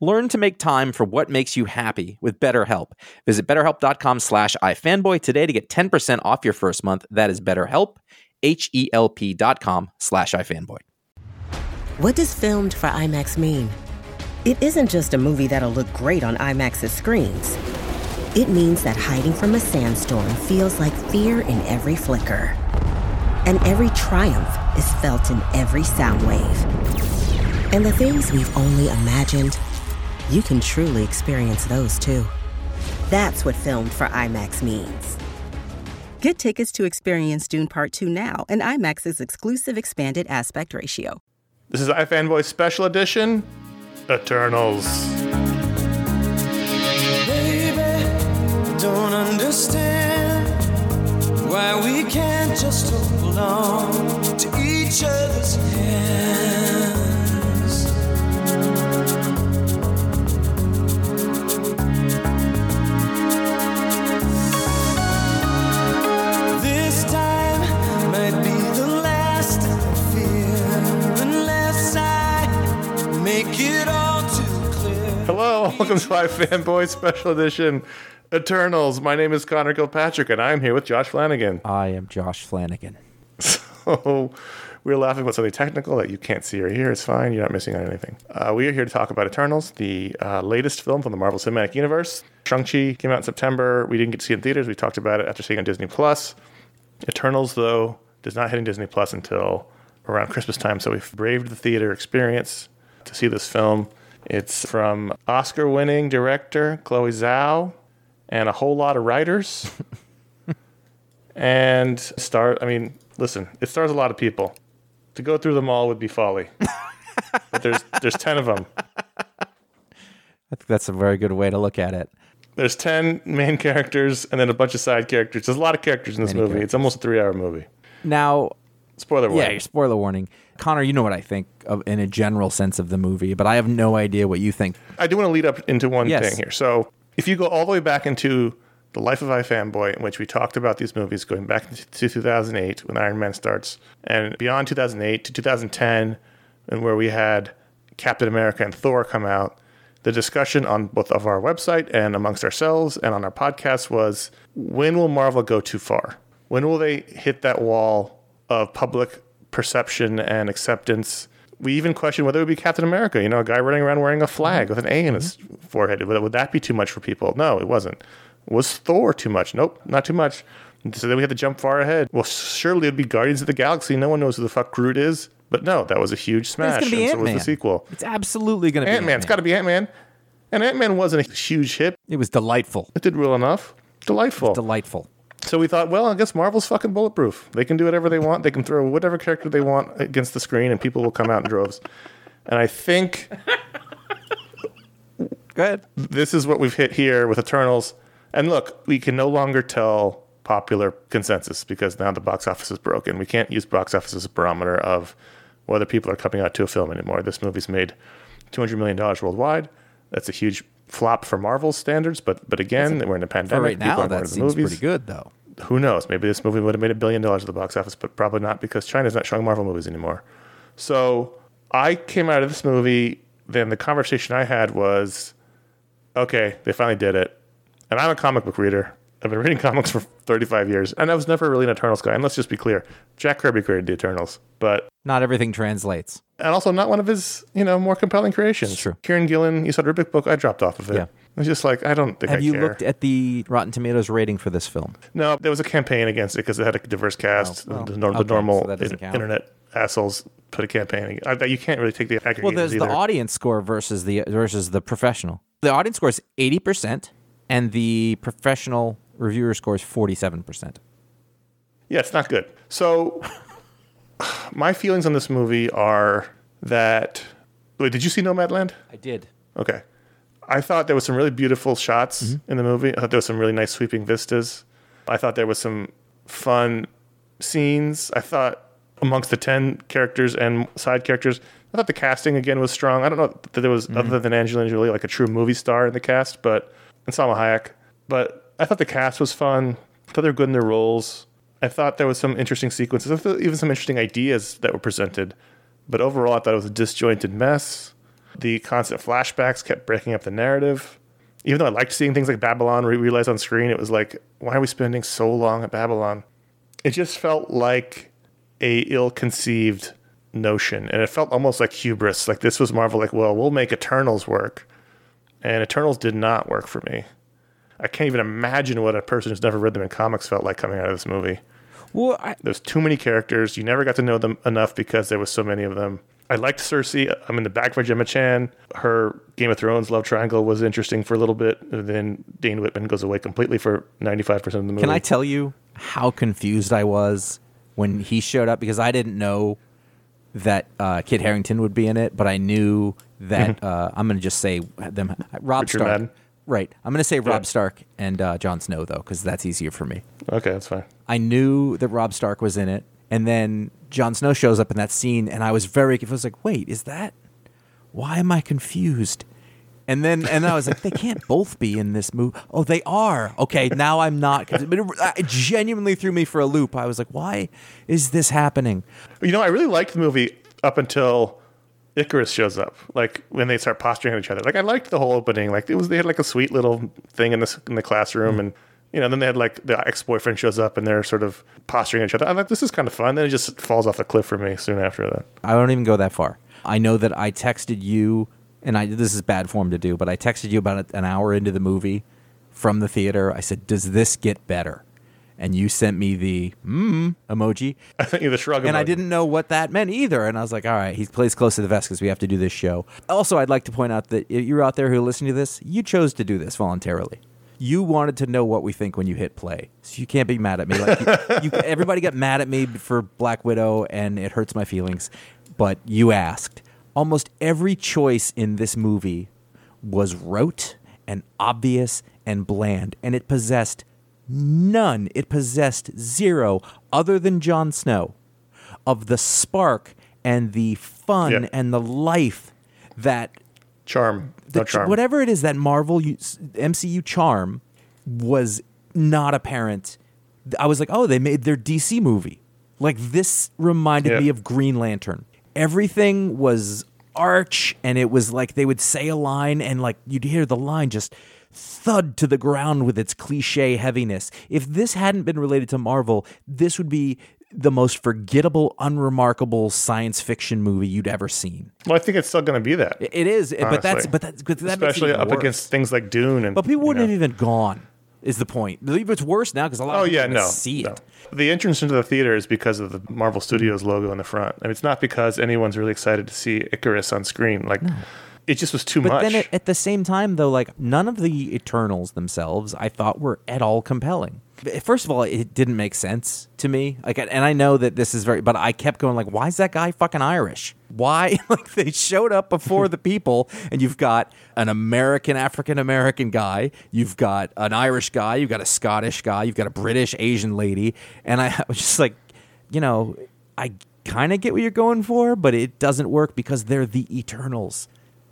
Learn to make time for what makes you happy with BetterHelp. Visit betterhelp.com slash ifanboy today to get 10% off your first month. That is betterhelp, H-E-L-P dot com slash ifanboy. What does filmed for IMAX mean? It isn't just a movie that'll look great on IMAX's screens. It means that hiding from a sandstorm feels like fear in every flicker. And every triumph is felt in every sound wave. And the things we've only imagined – you can truly experience those too. That's what filmed for IMAX means. Get tickets to experience Dune Part 2 now and IMAX's exclusive expanded aspect ratio. This is iFanboy Special Edition Eternals. Baby, don't understand why we can't just hold on to each other's hands. Welcome to iFanboy special edition Eternals. My name is Conor Kilpatrick, and I'm here with Josh Flanagan. I am Josh Flanagan. So we are laughing about something technical that you can't see or hear. It's fine. You're not missing on anything. Uh, we are here to talk about Eternals, the uh, latest film from the Marvel Cinematic Universe. Shang-Chi came out in September. We didn't get to see it in theaters. We talked about it after seeing it on Disney Plus. Eternals, though, does not hit in Disney Plus until around Christmas time. So we've braved the theater experience to see this film. It's from Oscar winning director Chloe Zhao and a whole lot of writers. and star, I mean, listen, it stars a lot of people. To go through them all would be folly. but there's there's 10 of them. I think that's a very good way to look at it. There's 10 main characters and then a bunch of side characters. There's a lot of characters in this Many movie. Characters. It's almost a 3-hour movie. Now, spoiler warning. Yeah, spoiler warning. Connor, you know what I think of in a general sense of the movie, but I have no idea what you think. I do want to lead up into one yes. thing here. So, if you go all the way back into the Life of iFanboy, in which we talked about these movies going back to 2008 when Iron Man starts, and beyond 2008 to 2010, and where we had Captain America and Thor come out, the discussion on both of our website and amongst ourselves and on our podcast was when will Marvel go too far? When will they hit that wall of public perception and acceptance. We even questioned whether it would be Captain America, you know, a guy running around wearing a flag mm-hmm. with an A in his forehead. Would, would that be too much for people? No, it wasn't. Was Thor too much? Nope, not too much. So then we had to jump far ahead. Well, surely it'd be Guardians of the Galaxy. No one knows who the fuck Groot is. But no, that was a huge smash. It's gonna be and Ant-Man. so was the sequel. It's absolutely going to be Ant-Man. It's got to be Ant-Man. And Ant-Man wasn't a huge hit. It was delightful. It did well enough. Delightful. Delightful. So we thought, well, I guess Marvel's fucking bulletproof. They can do whatever they want. They can throw whatever character they want against the screen, and people will come out in droves. And I think, go ahead. This is what we've hit here with Eternals. And look, we can no longer tell popular consensus because now the box office is broken. We can't use box office as a barometer of whether people are coming out to a film anymore. This movie's made $200 million worldwide. That's a huge flop for Marvel standards, but but again, we're in a pandemic. Right now, that seems movies. pretty good, though. Who knows? Maybe this movie would have made a billion dollars at the box office, but probably not because China's not showing Marvel movies anymore. So I came out of this movie. Then the conversation I had was, okay, they finally did it. And I'm a comic book reader. I've been reading comics for 35 years, and I was never really an Eternals guy. And let's just be clear: Jack Kirby created the Eternals, but not everything translates, and also not one of his, you know, more compelling creations. It's true. Kieron Gillen, you said Rubik book. I dropped off of it. Yeah. I was just like, I don't think. Have I you care. looked at the Rotten Tomatoes rating for this film? No, there was a campaign against it because it had a diverse oh, cast. Oh, well, the, okay, the normal so that internet assholes put a campaign. I, you can't really take the aggregators Well, there's either. the audience score versus the versus the professional. The audience score is eighty percent, and the professional reviewer score is forty-seven percent. Yeah, it's not good. So, my feelings on this movie are that. Wait, did you see Nomadland? I did. Okay. I thought there was some really beautiful shots Mm-hmm. in the movie. I thought there was some really nice sweeping vistas. I thought there was some fun scenes. I thought amongst the 10 characters and side characters, I thought the casting again was strong. I don't know that there was, Mm-hmm. other than Angelina Jolie, like a true movie star in the cast, but, and Salma Hayek. But I thought the cast was fun. I thought they were good in their roles. I thought there was some interesting sequences, I thought even some interesting ideas that were presented. But overall, I thought it was a disjointed mess. The constant flashbacks kept breaking up the narrative. Even though I liked seeing things like Babylon re- realized on screen, it was like, why are we spending so long at Babylon? It just felt like a ill-conceived notion, and it felt almost like hubris. Like this was Marvel, like, well, we'll make Eternals work, and Eternals did not work for me. I can't even imagine what a person who's never read them in comics felt like coming out of this movie. Well, I, There's too many characters. You never got to know them enough because there was so many of them. I liked Cersei. I'm in the back for Gemma Chan. Her Game of Thrones love triangle was interesting for a little bit. And then Dane Whitman goes away completely for 95% of the movie. Can I tell you how confused I was when he showed up? Because I didn't know that uh, Kit Harington would be in it, but I knew that uh, I'm going to just say them. Rob Richard Stark. Madden? Right. I'm going to say Yeah. Rob Stark and uh, Jon Snow though, because that's easier for me. okay, that's fine. I knew that Rob Stark was in it, and then Jon Snow shows up in that scene, and I was very confused. I was like, "Wait, is that? Why am I confused?" And then, and I was like, "They can't both be in this movie." Oh, they are. Okay, now I'm not. But it, it genuinely threw me for a loop. I was like, "Why is this happening?" You know, I really liked the movie up until Icarus shows up. Like when they start posturing at each other. Like I liked the whole opening. Like it was they had like a sweet little thing in this in the classroom mm. and you know, then they had like the ex boyfriend shows up and they're sort of posturing at each other. I'm like, this is kind of fun. Then it just falls off the cliff for me soon after that. I don't even go that far. I know that I texted you, and I this is bad form to do, but I texted you about an hour into the movie from the theater. I said, "Does this get better?" And you sent me the mm emoji, I sent you the shrug. and I didn't know what that meant either. And I was like, "All right, he plays close to the vest because we have to do this show." Also, I'd like to point out that if you're out there who listen to this, you chose to do this voluntarily. You wanted to know what we think when you hit play, so you can't be mad at me. Like you, you, everybody got mad at me for Black Widow, and it hurts my feelings. But you asked. Almost every choice in this movie was rote and obvious and bland, and it possessed none. It possessed zero, other than Jon Snow, of the spark and the fun Yeah. and the life that charm. the no charm. whatever it is that Marvel MCU charm was not apparent. I was like, oh, they made their DC movie. Like this reminded Yeah. me of Green Lantern. Everything was arch, and it was like they would say a line, and like you'd hear the line just thud to the ground with its cliche heaviness. If this hadn't been related to Marvel, this would be the most forgettable, unremarkable science fiction movie you'd ever seen. Well, I think it's still going to be that, It is, but that's but that's but that especially up worse. against things like Dune. And But people wouldn't know. have even gone. Is the point? Believe it's worse now because a lot. Oh of people yeah, no, see no. it. The entrance into the theater is because of the Marvel Studios logo in the front. I mean, it's not because anyone's really excited to see Icarus on screen. Like, it just was too But much. But then at, at the same time, though, like none of the Eternals themselves, I thought were at all compelling. First of all, it didn't make sense to me. Like, and I know that this is very, but I kept going like, why is that guy fucking Irish? Why? like they showed up before the people, and you've got an American African American guy, you've got an Irish guy, you've got a Scottish guy, you've got a British Asian lady, and I was just like, you know, I kind of get what you're going for, but it doesn't work because they're the Eternals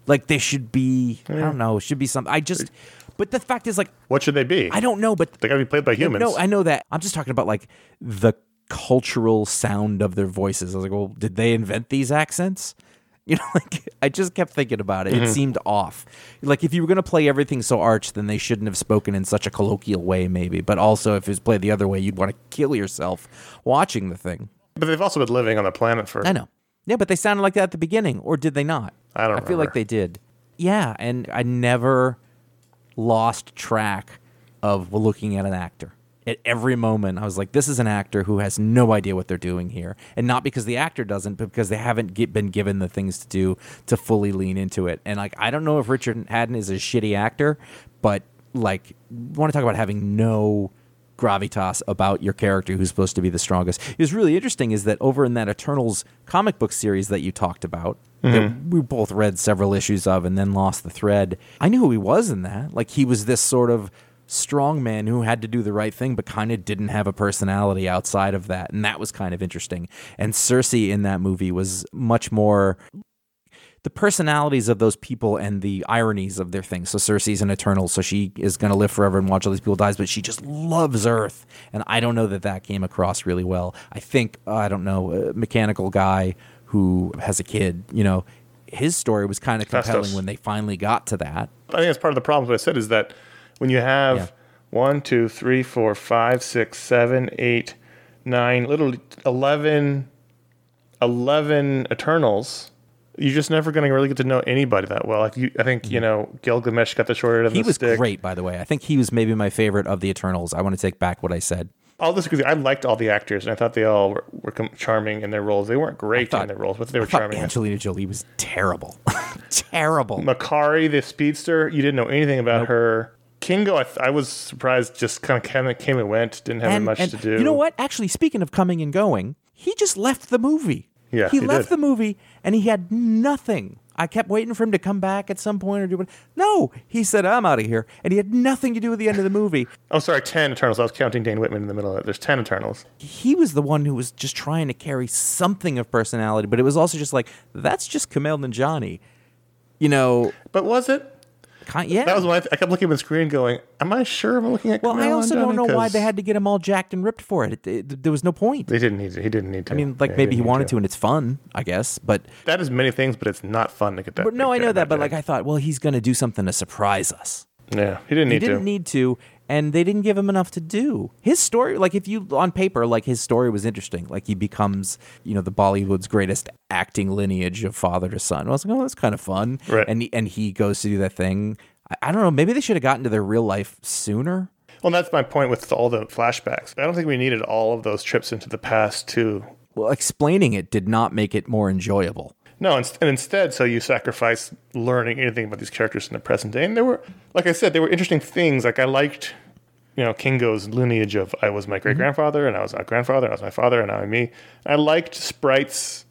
Like they should be. I don't know. Should be something. I just. But the fact is, like, what should they be? I don't know. But they got to be played by humans. No, I know that. I'm just talking about like the cultural sound of their voices. I was like, well, did they invent these accents? You know, like I just kept thinking about it. Mm-hmm. It seemed off. Like if you were going to play everything so arch, then they shouldn't have spoken in such a colloquial way, maybe. But also, if it was played the other way, you'd want to kill yourself watching the thing. But they've also been living on the planet for. I know. Yeah, but they sounded like that at the beginning, or did they not? I don't. I remember. feel like they did. Yeah, and I never lost track of looking at an actor at every moment I was like, this is an actor who has no idea what they're doing here. And not because the actor doesn't, but because they haven't get, been given the things to do to fully lean into it. And like, I don't know if Richard Madden is a shitty actor, but like, want to talk about having no gravitas about your character who's supposed to be the strongest. It was really interesting is that over in that Eternals comic book series that you talked about, mm-hmm. that we both read several issues of and then lost the thread. I knew who he was in that. Like he was this sort of strong man who had to do the right thing but kind of didn't have a personality outside of that and that was kind of interesting and Cersei in that movie was much more the personalities of those people and the ironies of their things. So Cersei's an eternal, so she is going to live forever and watch all these people die, but she just loves Earth. And I don't know that that came across really well. I think uh, I don't know mechanical guy who has a kid. You know, his story was kind of compelling when they finally got to that. I think that's part of the problem. What I said is that when you have yeah. one, two, three, four, five, six, seven, eight, nine, literally 11, 11 Eternals, you're just never going to really get to know anybody that well. Like you, I think you mm-hmm. know Gilgamesh got the short end of he the stick. He was great, by the way. I think he was maybe my favorite of the Eternals. I want to take back what I said. I'll disagree. I liked all the actors, and I thought they all were, were charming in their roles. They weren't great thought, in their roles, but they were charming. Angelina Jolie was terrible, terrible. Makkari, the speedster, you didn't know anything about nope. her. Kingo, I, th- I, was surprised. Just kind of came, came and went. Didn't have and, much and to do. You know what? Actually, speaking of coming and going, he just left the movie. Yeah, he, he left did. the movie, and he had nothing. I kept waiting for him to come back at some point or do what. No, he said, "I'm out of here," and he had nothing to do with the end of the movie. oh, sorry, ten Eternals. I was counting Dane Whitman in the middle of it. There's ten Eternals. He was the one who was just trying to carry something of personality, but it was also just like that's just Kumail Nanjiani, you know. But was it? Kind, yeah, that was why I, kept looking at the screen, going, "Am I sure I'm looking at?" Well, I also don't know why they had to get him all jacked and ripped for it. It, it. There was no point. They didn't need to. He didn't need to. I mean, like yeah, maybe he, he wanted to. to. and it's fun, I guess. But that is many things, but it's not fun to get that. But no, I know that. But like I thought, well, he's going to do something to surprise us. Yeah, he didn't need he didn't to. need to, and they didn't give him enough to do. His story, like if you on paper, like his story was interesting. Like he becomes, you know, the Bollywood's greatest acting lineage of father to son. I was like, oh, that's kind of fun. Right. And he, and he goes to do that thing I don't know. Maybe they should have gotten to their real life sooner. Well, that's my point with all the flashbacks. I don't think we needed all of those trips into the past to. Well, explaining it did not make it more enjoyable. No, and instead, so you sacrifice learning anything about these characters in the present day. And there were, like I said, there were interesting things. Like I liked, you know, Kingo's lineage of I was my great grandfather, mm-hmm. and I was my grandfather, and I was my father, and now I'm me. I liked Sprite's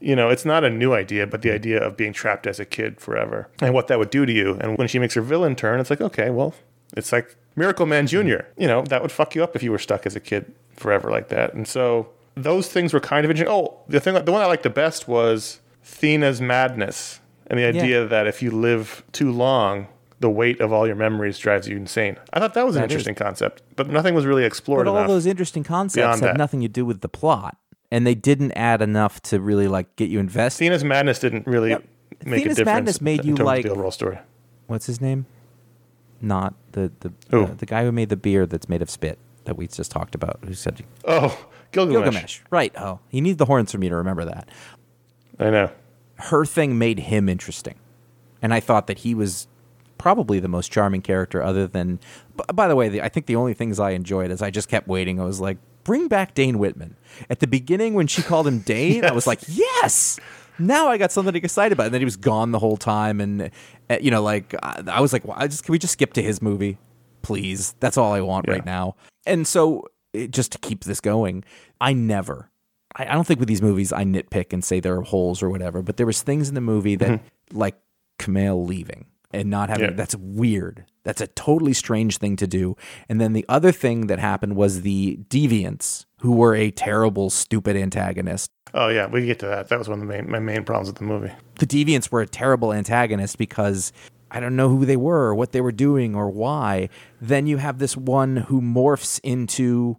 you know, it's not a new idea, but the idea of being trapped as a kid forever and what that would do to you. And when she makes her villain turn, it's like, okay, well, it's like Miracle Man Jr. You know, that would fuck you up if you were stuck as a kid forever like that. And so those things were kind of interesting. Oh, the thing, the one I liked the best was Thena's madness and the idea yeah. that if you live too long, the weight of all your memories drives you insane. I thought that was an that interesting is. concept, but nothing was really explored. But all those interesting concepts have nothing to do with the plot and they didn't add enough to really like get you invested. Thena's Madness didn't really yep. make Thena's a difference. Madness made you like the overall story. What's his name? Not the the uh, the guy who made the beer that's made of spit that we just talked about. Who said? Oh, Gilgamesh. Gilgamesh. Right. Oh, he needs the horns for me to remember that. I know. Her thing made him interesting, and I thought that he was probably the most charming character other than by the way the, i think the only things i enjoyed is i just kept waiting i was like bring back Dane Whitman. At the beginning, when she called him Dane, yes. I was like, yes. Now I got something to get excited about. And then he was gone the whole time, and uh, you know, like I was like, well, I just can we just skip to his movie, please? That's all I want yeah. right now. And so, it, just to keep this going, I never. I, I don't think with these movies I nitpick and say there are holes or whatever, but there was things in the movie that, mm-hmm. like Kumail leaving and not having yeah. that's weird. That's a totally strange thing to do. And then the other thing that happened was the Deviants, who were a terrible, stupid antagonist. Oh yeah, we get to that. That was one of the main my main problems with the movie. The deviants were a terrible antagonist because I don't know who they were or what they were doing or why. Then you have this one who morphs into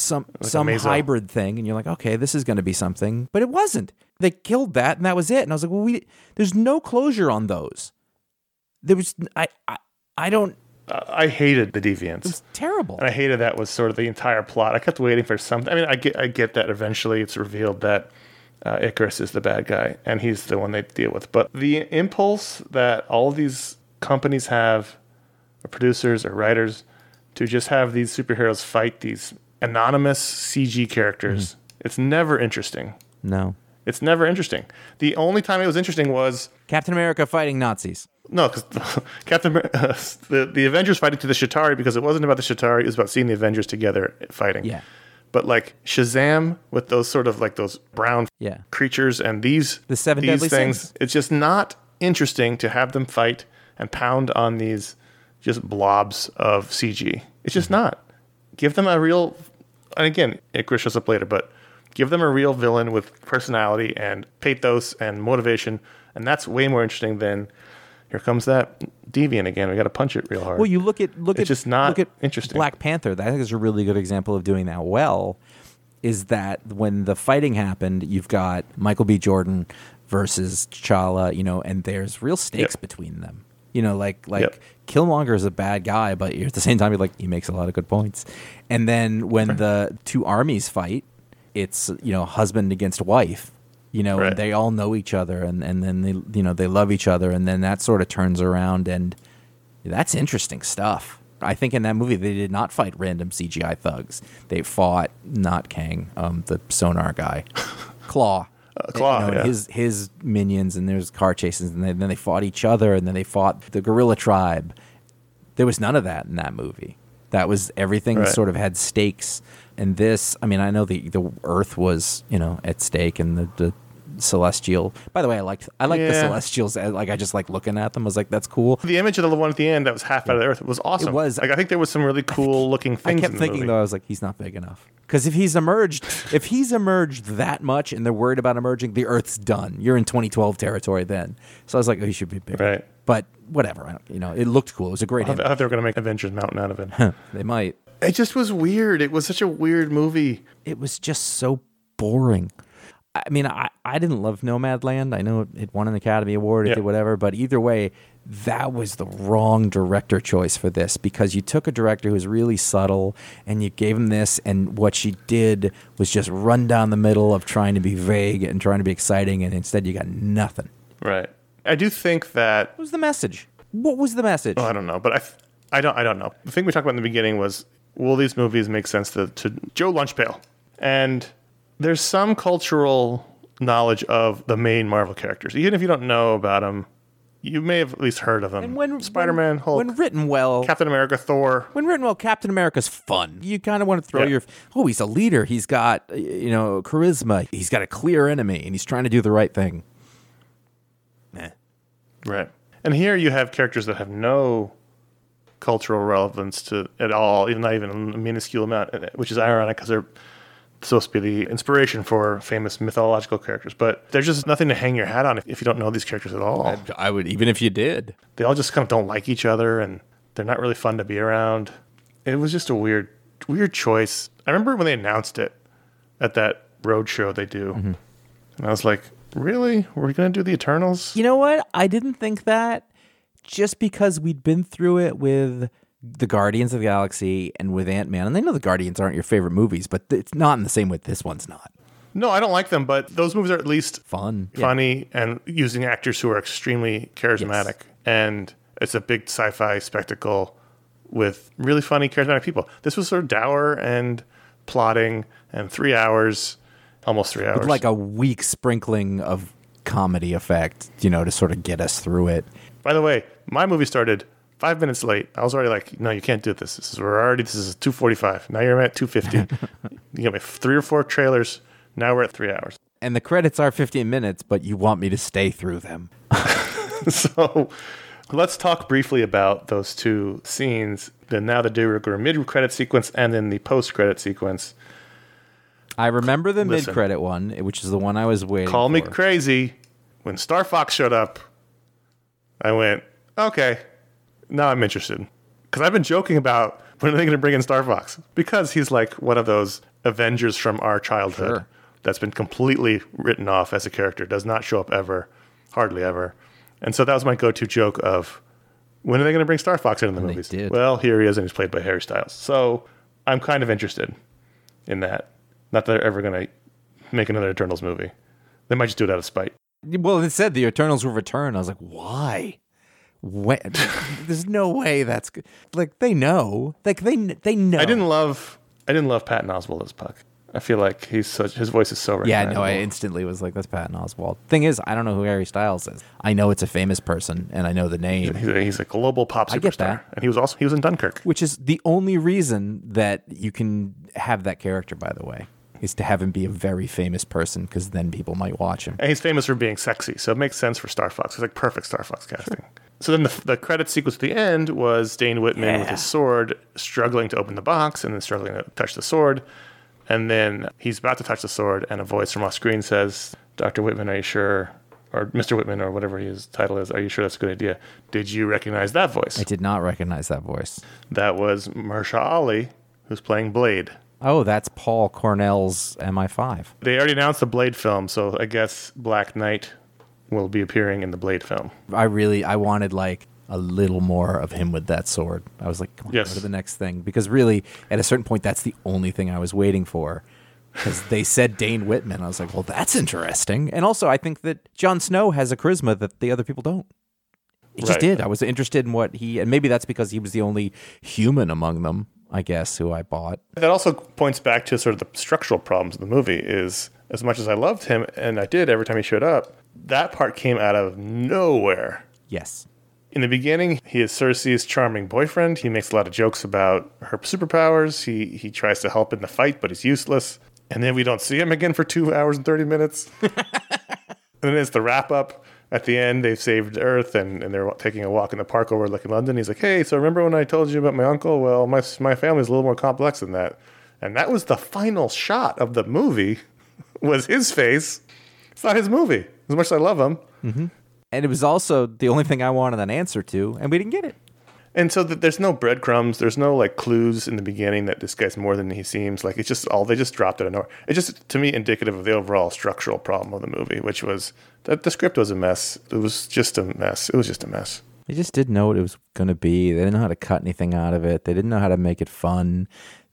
some Like some hybrid thing, and you're like, okay, this is going to be something, but it wasn't. They killed that, and that was it. And I was like, well, we there's no closure on those. There was I I, I don't. I hated the deviants. It's terrible. And I hated that was sort of the entire plot. I kept waiting for something. I mean, I get, I get that eventually it's revealed that uh, Icarus is the bad guy and he's the one they deal with. But the impulse that all these companies have, or producers or writers, to just have these superheroes fight these anonymous CG characters, it's never interesting. no. It's never interesting. The only time it was interesting was Captain America fighting Nazis. no, because Captain Amer- the the Avengers fighting to the Chitauri because it wasn't about the Chitauri. It was about seeing the Avengers together fighting. Yeah. But like Shazam with those sort of like those brown Yeah. creatures and these The seven these deadly things, sins. it's just not interesting to have them fight and pound on these just blobs of CG. It's just Mm-hmm. not. Give them a real. And again, Icarus shows up later, but give them a real villain with personality and pathos and motivation, and that's way more interesting than here comes that deviant again. We got to punch it real hard. Well, you look at look It's at just not look at interesting. Black Panther. That I think is a really good example of doing that well. Is that when the fighting happened, you've got Michael B. Jordan versus T'Challa, you know, and there's real stakes Yep. between them. You know, like like Yep. Killmonger is a bad guy, but at the same time, you're like he makes a lot of good points. And then when the two armies fight, it's you know husband against wife. You know, Right. and they all know each other, and and then they you know they love each other, and then that sort of turns around and that's interesting stuff. I think in that movie they did not fight random CGI thugs. They fought not Kang, um, the sonar guy, Klaue. Uh, Klaue, You know, yeah. his his minions, and there's car chases, and then then they fought each other, and then they fought the gorilla tribe. There was none of that in that movie. That was everything Right. sort of had stakes. And this, I mean, I know the the Earth was you know at stake, and the, the celestial. By the way, I liked I like the Yeah. celestials. uh, Like I just like looking at them. I was like, that's cool. the image of the one at the end that was half out of the earth was awesome. It was. Like I think there was some really cool looking things. I kept in the thinking movie. though, I was like, he's not big enough. Because if he's emerged, if he's emerged that much, and they're worried about emerging, the Earth's done. You're in 2012 territory then. So I was like, oh, he should be bigger. Right. But whatever. I don't, you know, it looked cool. It was a great. I thought I image. thought they were going to make Avengers Mountain out of it. They might. it just was weird. It was such a weird movie. It was just so boring. I mean, I, I didn't love Nomadland. I know it won an Academy Award, it Yeah. did whatever, but either way, that was the wrong director choice for this because you took a director who was really subtle and you gave him this, and what she did was just run down the middle of trying to be vague and trying to be exciting, and instead you got nothing. Right. I do think that What was the message? What was the message? Oh, I don't know, but I, I don't, I don't know. The thing we talked about in the beginning was, will these movies make sense to, to Joe Lunchpail? And there's some cultural knowledge of the main Marvel characters, even if you don't know about them. You may have at least heard of them. and when Spider-Man, when, Hulk, when written well, Captain America, Thor. when written well, Captain America's fun. You kind of want to throw Yeah. your oh, he's a leader. He's got you know charisma. He's got a clear enemy, and he's trying to do the right thing. Eh. Right. And here you have characters that have no cultural relevance to at all, even not even a minuscule amount, which is ironic because they're supposed to be the inspiration for famous mythological characters. But there's just nothing to hang your hat on if, if you don't know these characters at all. I would even if you did. They all just kind of don't like each other and they're not really fun to be around. It was just a weird, weird choice. I remember when they announced it at that road show they do, mm-hmm. and I was like, "Really? We're gonna do the Eternals?" You know what? I didn't think that just because we'd been through it with the Guardians of the Galaxy and with Ant Man, and they know the Guardians aren't your favorite movies, but it's not in the same way this one's not. No, I don't like them, but those movies are at least Fun. Yeah. funny and using actors who are extremely charismatic. And it's a big sci fi spectacle with really funny, charismatic people. This was sort of dour and plotting and three hours, almost three hours. With like a weak sprinkling of comedy effect, you know, to sort of get us through it. By the way, my movie started five minutes late. I was already like, no, you can't do this. This is we're already this is two forty five. Now you're at two fifty. you got me three or four trailers. Now we're at three hours. And the credits are 15 minutes, but you want me to stay through them. so let's talk briefly about those two scenes. The now the de rigueur mid credit sequence and then the post credit sequence. I remember the mid credit one, which is the one I was waiting. Call for. me crazy. When Star Fox showed up, I went, okay, now I'm interested because I've been joking about when are they going to bring in Star Fox because he's like one of those Avengers from our childhood Sure. that's been completely written off as a character, does not show up ever, hardly ever, and so that was my go-to joke of when are they going to bring Star Fox into the they movies? Well, here he is, and he's played by Harry Styles. So I'm kind of interested in that. Not that they're ever going to make another Eternals movie. They might just do it out of spite. Well, it said the Eternals will return. I was like, why? When? There's no way that's good. like they know. Like they they know. I didn't love I didn't love Patton Oswalt as Puck. I feel like he's such his voice is so Yeah, recognizable. no. I instantly was like, that's Patton Oswalt. Thing is, I don't know who Harry Styles is. I know it's a famous person, and I know the name, he's, a, he's a global pop superstar, I get that. and he was also he was in Dunkirk. which is the only reason that you can have that character. By the way, is to have him be a very famous person because then people might watch him. And he's famous for being sexy, so it makes sense for Star Fox. It's like perfect Star Fox casting. So then the, the credit sequence at the end was Dane Whitman with his sword struggling to open the box and then struggling to touch the sword. And then he's about to touch the sword, and a voice from off screen says, Dr. Whitman, are you sure? Or Mr. Whitman, or whatever his title is, are you sure that's a good idea? Did you recognize that voice? I did not recognize that voice. That was Mahershala Ali, who's playing Blade. Oh, that's Paul Cornell's MI5. They already announced the Blade film, so I guess Black Knight will be appearing in the Blade film. I really I wanted like a little more of him with that sword. I was like, come on, Yes. go to the next thing because really at a certain point that's the only thing I was waiting for. Because they said Dane Whitman, I was like, well, that's interesting. And also, I think that Jon Snow has a charisma that the other people don't. He just Right. did. I was interested in what he, and maybe that's because he was the only human among them, I guess, who I bought. That also points back to sort of the structural problems of the movie is as much as I loved him and I did every time he showed up, that part came out of nowhere. Yes. In the beginning, he is Cersei's charming boyfriend. He makes a lot of jokes about her superpowers. He he tries to help in the fight, but he's useless. And then we don't see him again for two hours and thirty minutes. and then it's the wrap up. At the end, they've saved Earth and, and they're taking a walk in the park overlooking London. He's like, "Hey, so remember when I told you about my uncle? Well, my my family's a little more complex than that." And that was the final shot of the movie. Was his face? It's not his movie. As much as I love him, mm-hmm. And it was also the only thing I wanted an answer to, and we didn't get it. And so th- there's no breadcrumbs. There's no like clues in the beginning that this guy's more than he seems. Like it's just all they just dropped it in nowhere. It's just to me indicative of the overall structural problem of the movie, which was that the script was a mess. It was just a mess. It was just a mess. They just didn't know what it was going to be. They didn't know how to cut anything out of it. They didn't know how to make it fun.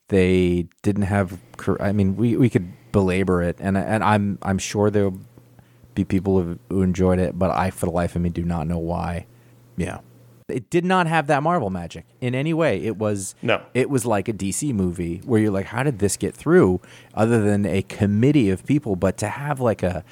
They didn't have. I mean, we, we could belabor it, and and I'm I'm sure there'll be people who, who enjoyed it, but I, for the life of me, do not know why. Yeah, it did not have that Marvel magic in any way. It was No. It was like a DC movie where you're like, how did this get through? Other than a committee of people, but to have like a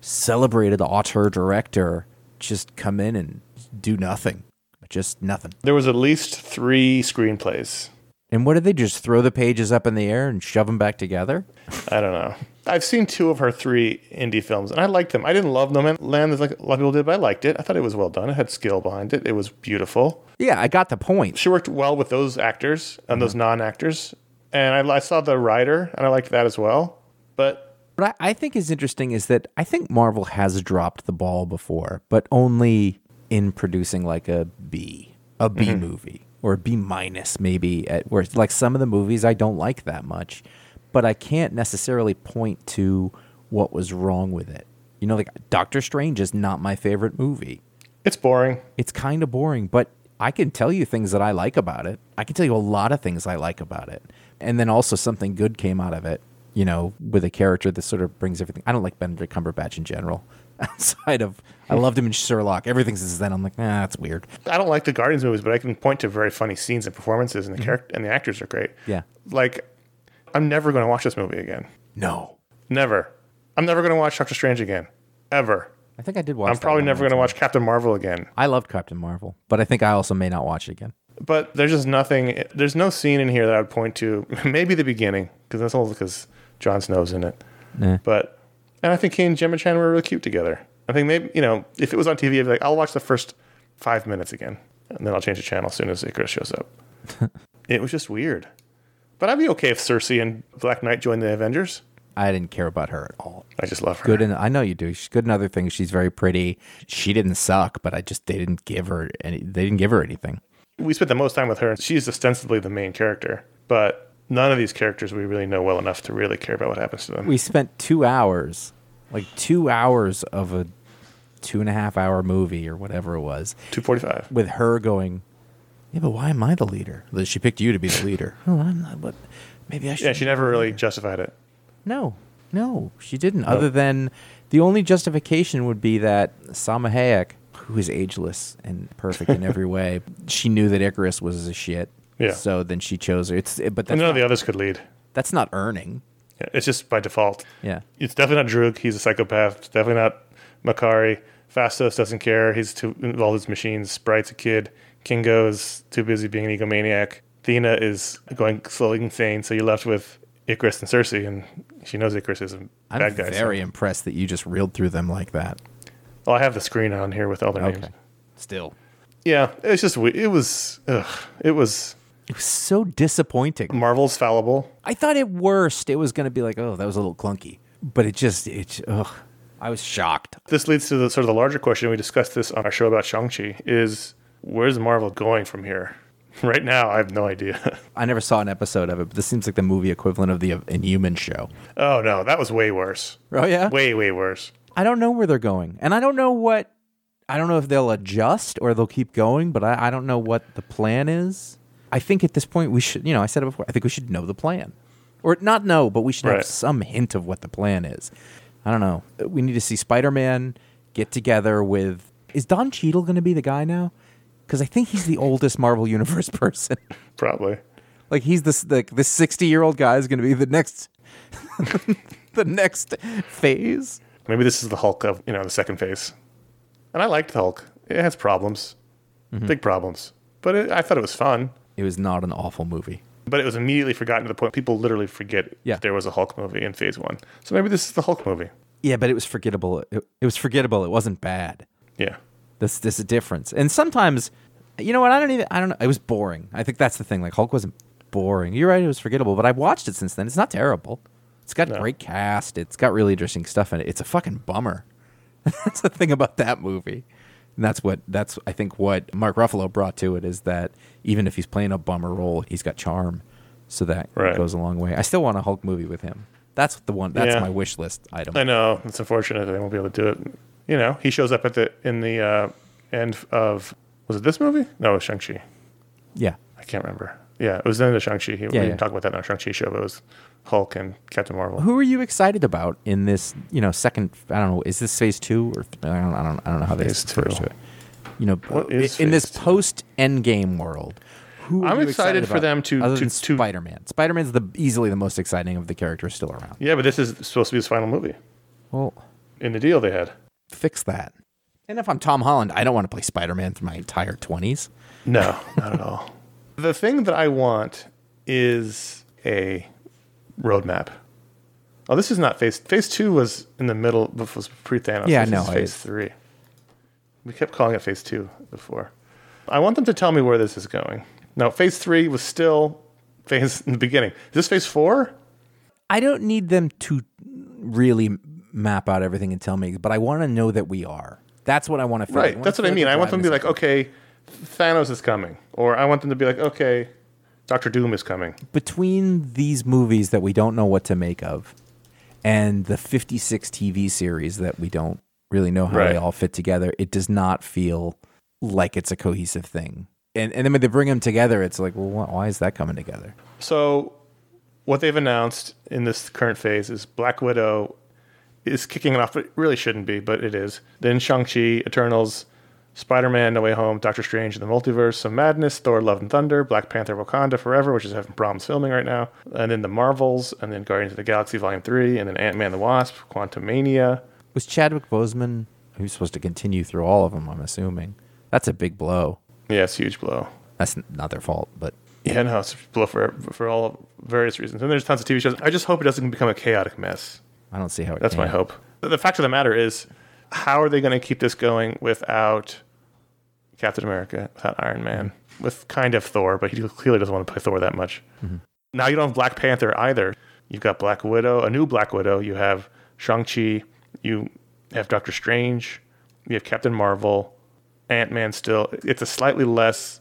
celebrated auteur director just come in and do nothing, just nothing. There was at least three screenplays. And what did they just throw the pages up in the air and shove them back together? I don't know. I've seen two of her three indie films, and I liked them. I didn't love Nomadland as like a lot of people did, but I liked it. I thought it was well done. It had skill behind it. It was beautiful. Yeah, I got the point. She worked well with those actors and those mm-hmm. non-actors, and I, I saw the Rider, and I liked that as well. But What I, I think is interesting is that I think Marvel has dropped the ball before, but only in producing like a B, a B mm-hmm. movie or a B minus maybe. At where like some of the movies I don't like that much, but I can't necessarily point to what was wrong with it. You know, like Doctor Strange is not my favorite movie. it's boring. It's kind of boring, but I can tell you things that I like about it. I can tell you a lot of things I like about it. And then also something good came out of it, you know, with a character that sort of brings everything. I don't like Benedict Cumberbatch in general. Outside of, I hmm. loved him in Sherlock. Everything since then, I'm like, nah, that's weird. I don't like the Guardians movies, but I can point to very funny scenes and performances, and the mm-hmm. character and the actors are great. Yeah. Like, I'm never going to watch this movie again. No. Never. I'm never going to watch Doctor Strange again. Ever. I think I did watch I'm that probably one never going to watch Captain Marvel again. I loved Captain Marvel, but I think I also may not watch it again. But there's just nothing. There's no scene in here that I would point to. Maybe the beginning, because that's all because Jon Snow's in it. Nah. But and I think he and Gemma Chan were really cute together. I think maybe you know if it was on TV, I'd be like, I'll watch the first five minutes again, and then I'll change the channel as soon as Icarus shows up. it was just weird. But I'd be okay if Cersei and Black Knight joined the Avengers. I didn't care about her at all. I just love her. Good, and I know you do. She's good in other things. She's very pretty. She didn't suck, but I just they didn't give her any. They didn't give her anything. We spent the most time with her. She's ostensibly the main character, but none of these characters we really know well enough to really care about what happens to them. We spent two hours, like two hours of a two and a half hour movie or whatever it was, Two forty-five. with her going. Yeah, but why am I the leader? That She picked you to be the leader. oh, I'm not. But maybe I should. Yeah, she never really justified it. No, no, she didn't. Other than the only justification would be that Salma Hayek, who is ageless and perfect in every way, she knew that Icarus was a shit. Yeah. So then she chose her. It's but that's And none of the others could lead. that's not earning. Yeah, it's just by default. Yeah. It's definitely not Druig. He's a psychopath. It's definitely not Makkari. Phastos doesn't care. He's too involved with his machines. Sprite's a kid. Kingo is too busy being an egomaniac. Thena is going slowly insane. So you're left with Icarus and Cersei, and she knows Icarus is a I'm bad guy. so- very impressed that you just reeled through them like that. Well, I have the screen on here with all their names. Still. Yeah, it's just it was ugh, it was It was so disappointing. Marvel's fallible. I thought at worst it was going to be like, oh, that was a little clunky. But it just, it, ugh. I was shocked. This leads to the sort of the larger question. We discussed this on our show about Shang Chi. Is where's Marvel going from here? Right now, I have no idea. I never saw an episode of it, but this seems like the movie equivalent of the uh, Inhuman show. oh no, that was way worse. Oh, yeah? Way way worse. I don't know where they're going. And I don't know what, I don't know if they'll adjust or they'll keep going, but I, I don't know what the plan is. I think at this point we should, you know, I said it before, I think we should know the plan. Or not know, but we should have some hint of what the plan is. I don't know. We need to see Spider Man get together with. Is Don Cheadle going to be the guy now? Because I think he's the oldest Marvel Universe person. Probably. like he's this the this sixty year old guy is going to be the next, the next phase. Maybe this is the Hulk of you know the second phase. And I liked the Hulk. It has problems, Mm-hmm. big problems, but it, I thought it was fun. It was not an awful movie. But it was immediately forgotten to the point people literally forget Yeah. there was a Hulk movie in Phase One. So maybe this is the Hulk movie. Yeah, but it was forgettable. It, it was forgettable. It wasn't bad. Yeah. This this a difference. And sometimes, you know what? I don't even. I don't know. It was boring. I think that's the thing. Like Hulk wasn't boring. You're right. It was forgettable. But I've watched it since then. It's not terrible. It's got No. great cast. It's got really interesting stuff in it. It's a fucking bummer. that's the thing about that movie. And that's what that's I think what Mark Ruffalo brought to it is that even if he's playing a bummer role, he's got charm. So that Right. goes a long way. I still want a Hulk movie with him. That's the one. That's Yeah. my wish list item. I know it's unfortunate that they won't be able to do it. You know, he shows up at the in the uh, end of was it this movie? No, it was Shang Chi. Yeah. I can't remember. Yeah, it was in the Shang Chi. we yeah. didn't talk about that in our Shang Chi show. But it was Hulk and Captain Marvel. Who are you excited about in this? You know, second. I don't know. Is this phase two or I don't. I don't. I don't know how they refer to it. You know, What in this post Endgame world. Who I'm you excited for them to- other to- than Spider Man. Spider Man's the easily the most exciting of the characters still around. Yeah, but this is supposed to be his final movie Well, in the deal they had. fix that. And if I'm Tom Holland, I don't want to play Spider Man through my entire twenties. No, not at all. The thing that I want is a roadmap. Oh, this is not phase. Phase two was in the middle. Was pre Thanos. Yeah, this no, is I- phase three. We kept calling it phase two before. I want them to tell me where this is going. Now, phase three was still phase in the beginning. Is this phase four? I don't need them to really map out everything and tell me, but I want to know that we are. That's what I want to feel. Right. That's what I mean. I want them to be like, okay, Thanos is coming, or I want them to be like, okay, Doctor Doom is coming. between these movies that we don't know what to make of and the 56 TV series that we don't really know how Right. they all fit together, it does not feel like it's a cohesive thing. And, and then when they bring them together, it's like, well, why is that coming together? So, what they've announced in this current phase is Black Widow is kicking it off, but it really shouldn't be, but it is. Then Shang-Chi, Eternals, Spider-Man, No Way Home, Doctor Strange, The Multiverse of Madness, Thor, Love and Thunder, Black Panther, Wakanda Forever, which is having problems filming right now, and then the Marvels, and then Guardians of the Galaxy Volume 3, and then Ant-Man the Wasp, Quantumania. Was Chadwick Boseman, who's supposed to continue through all of them, I'm assuming? That's a big blow. Yeah, it's a huge blow. That's not their fault, but Yeah, no, it's a blow for, for all various reasons. And there's tons of TV shows. I just hope it doesn't become a chaotic mess. I don't see how it That's my hope. The fact of the matter is, how are they going to keep this going without Captain America, without Iron Man, mm-hmm. with kind of Thor, but he clearly doesn't want to play Thor that much. Mm-hmm. Now you don't have Black Panther either. You've got Black Widow, a new Black Widow. You have Shang-Chi. You have Doctor Strange. You have Captain Marvel. Ant Man still. It's a slightly less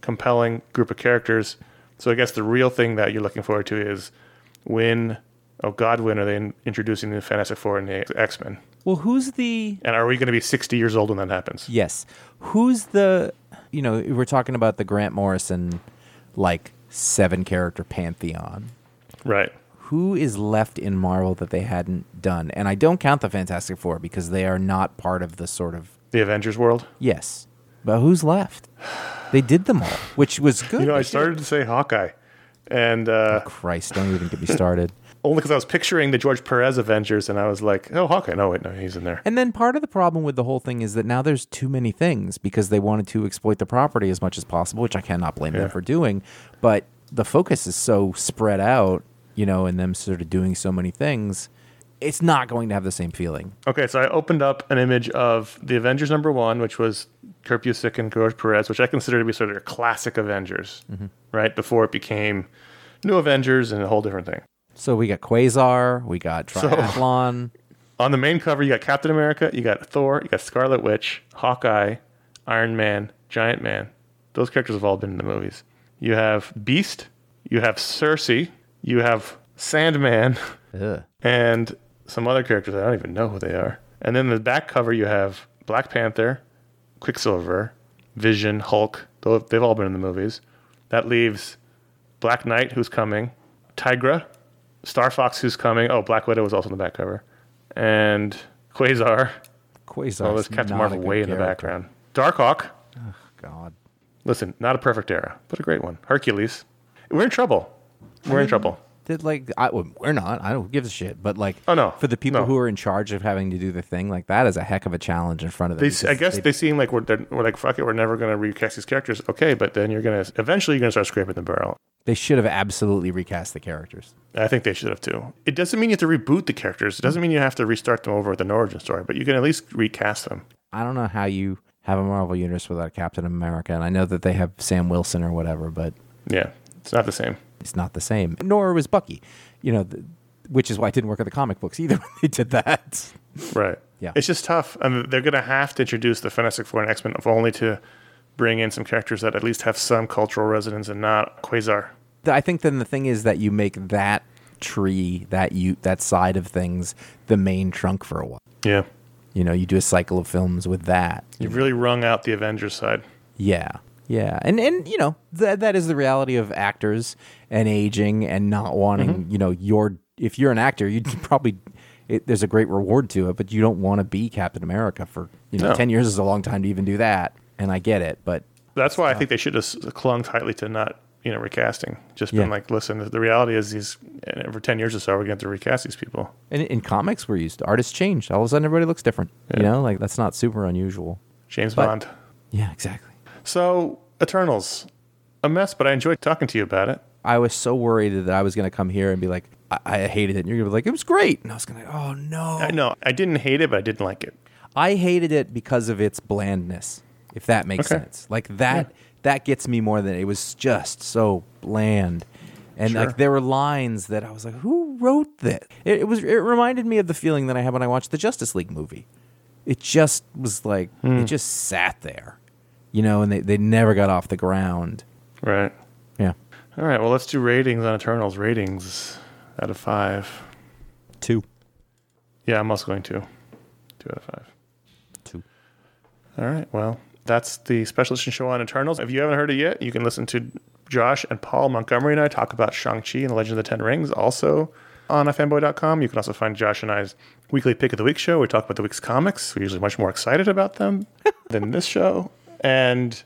compelling group of characters. So I guess the real thing that you're looking forward to is when, oh God, when are they introducing the Fantastic Four and the X Men? Well, who's the. And are we going to be 60 years old when that happens? Yes. Who's the. You know, we're talking about the Grant Morrison, like, seven character pantheon. Right. Who is left in Marvel that they hadn't done? And I don't count the Fantastic Four because they are not part of the sort of. The Avengers world? Yes. But who's left? They did them all, which was good. You know, I started to say Hawkeye. And. Uh, oh, Christ, don't even get me started. only because I was picturing the George Perez Avengers, and I was like, "Oh, Hawkeye! No, wait, no, he's in there." And then part of the problem with the whole thing is that now there's too many things because they wanted to exploit the property as much as possible, which I cannot blame yeah. them for doing. But the focus is so spread out, you know, and them sort of doing so many things. It's not going to have the same feeling. Okay, so I opened up an image of the Avengers number one, which was Kurt Busiek and George Perez, which I consider to be sort of classic Avengers, mm-hmm. right? Before it became New Avengers and a whole different thing. So we got Quasar, we got Triathlon. So, on the main cover, you got Captain America, you got Thor, you got Scarlet Witch, Hawkeye, Iron Man, Giant Man. Those characters have all been in the movies. You have Beast, you have Sersi, you have Sandman, Ugh. and some other characters I don't even know who they are. And then the back cover, you have Black Panther, Quicksilver, Vision, Hulk. They've all been in the movies. That leaves Black Knight, who's coming, Tigra, Star Fox, who's coming. Oh, Black Widow was also in the back cover, and Quasar. Quasar. Oh, there's Captain Marvel way in the background. Darkhawk. Oh, God. Listen, not a perfect era, but a great one. Hercules. We're in trouble. We're in trouble. Did like I, well, we're not. I don't give a shit. But like, oh no, for the people no. who are in charge of having to do the thing, like that is a heck of a challenge in front of them. They, I guess they, seem like we're, we're like fuck it, we're never going to recast these characters. Okay, but then you're gonna eventually you're gonna start scraping the barrel. They should have absolutely recast the characters. I think they should have too. It doesn't mean you have to reboot the characters. It doesn't mean you have to restart them over with an origin story, but you can at least recast them. I don't know how you have a Marvel universe without Captain America, and I know that they have Sam Wilson or whatever, but yeah, it's not the same. It's not the same. Nor was Bucky, you know, the, which is why it didn't work in the comic books either when they did that. Right. Yeah. It's just tough. I mean, they're going to have to introduce the Fantastic Four and X Men, if only to bring in some characters that at least have some cultural resonance and not Quasar. I think then the thing is that you make that tree, that you that side of things, the main trunk for a while. Yeah. You know, you do a cycle of films with that. You've really wrung out the Avengers side. Yeah. Yeah. And and you know, that that is the reality of actors and aging and not wanting, mm-hmm. you know, your if you're an actor, you'd probably it, there's a great reward to it, but you don't want to be Captain America for, you know, no. 10 years is a long time to even do that. And I get it, but that's why uh, I think they should have clung tightly to not you know, recasting. Just been yeah. like, listen, the reality is these for ten years or so, we're going to have to recast these people. And in comics, we're used to artists change. All of a sudden, everybody looks different. Yeah. You know, like that's not super unusual. James but, Bond. Yeah, exactly. So Eternals, a mess, but I enjoyed talking to you about it. I was so worried that I was going to come here and be like, I, I hated it, and you're going to be like, it was great, and I was going to, oh no. I know I didn't hate it, but I didn't like it. I hated it because of its blandness, if that makes okay. sense. Like that. Yeah that gets me more than it was just so bland. And sure. like there were lines that I was like, "Who wrote this?" It, it, was. It reminded me of the feeling that I had when I watched the Justice League movie. It just was like mm. it hmm. just sat there, you know, and they they never got off the ground. Right. Yeah. All right. Well, let's do ratings on Eternals. Ratings out of five. Two. Yeah, I'm also going to. Two out of five. Two. All right. Well, that's the special edition show on Eternals. If you haven't heard it yet, you can listen to Josh and Paul Montgomery and I talk about Shang-Chi and the Legend of the Ten Rings also on ifanboy.com. You can also find Josh and I's weekly pick of the week show. We talk about the week's comics. We're usually much more excited about them than this show. And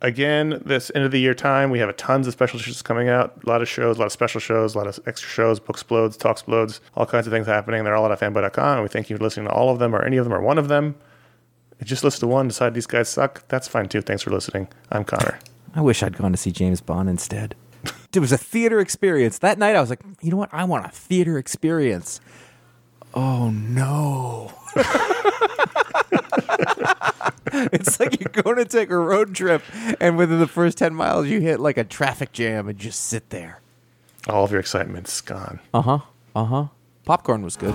again, this end of the year time, we have a tons of special issues coming out. A lot of shows, a lot of special shows, a lot of extra shows, book explodes, talk explodes, all kinds of things happening. They're all at ifanboy.com. And we thank you for listening to all of them or any of them or one of them just listen to one, decide these guys suck. That's fine too. Thanks for listening. I'm Conor. I wish I'd gone to see James Bond instead. it was a theater experience. That night I was like, you know what? I want a theater experience. Oh no. it's like you're going to take a road trip and within the first 10 miles you hit like a traffic jam and just sit there. All of your excitement's gone. Uh huh. Uh huh. Popcorn was good.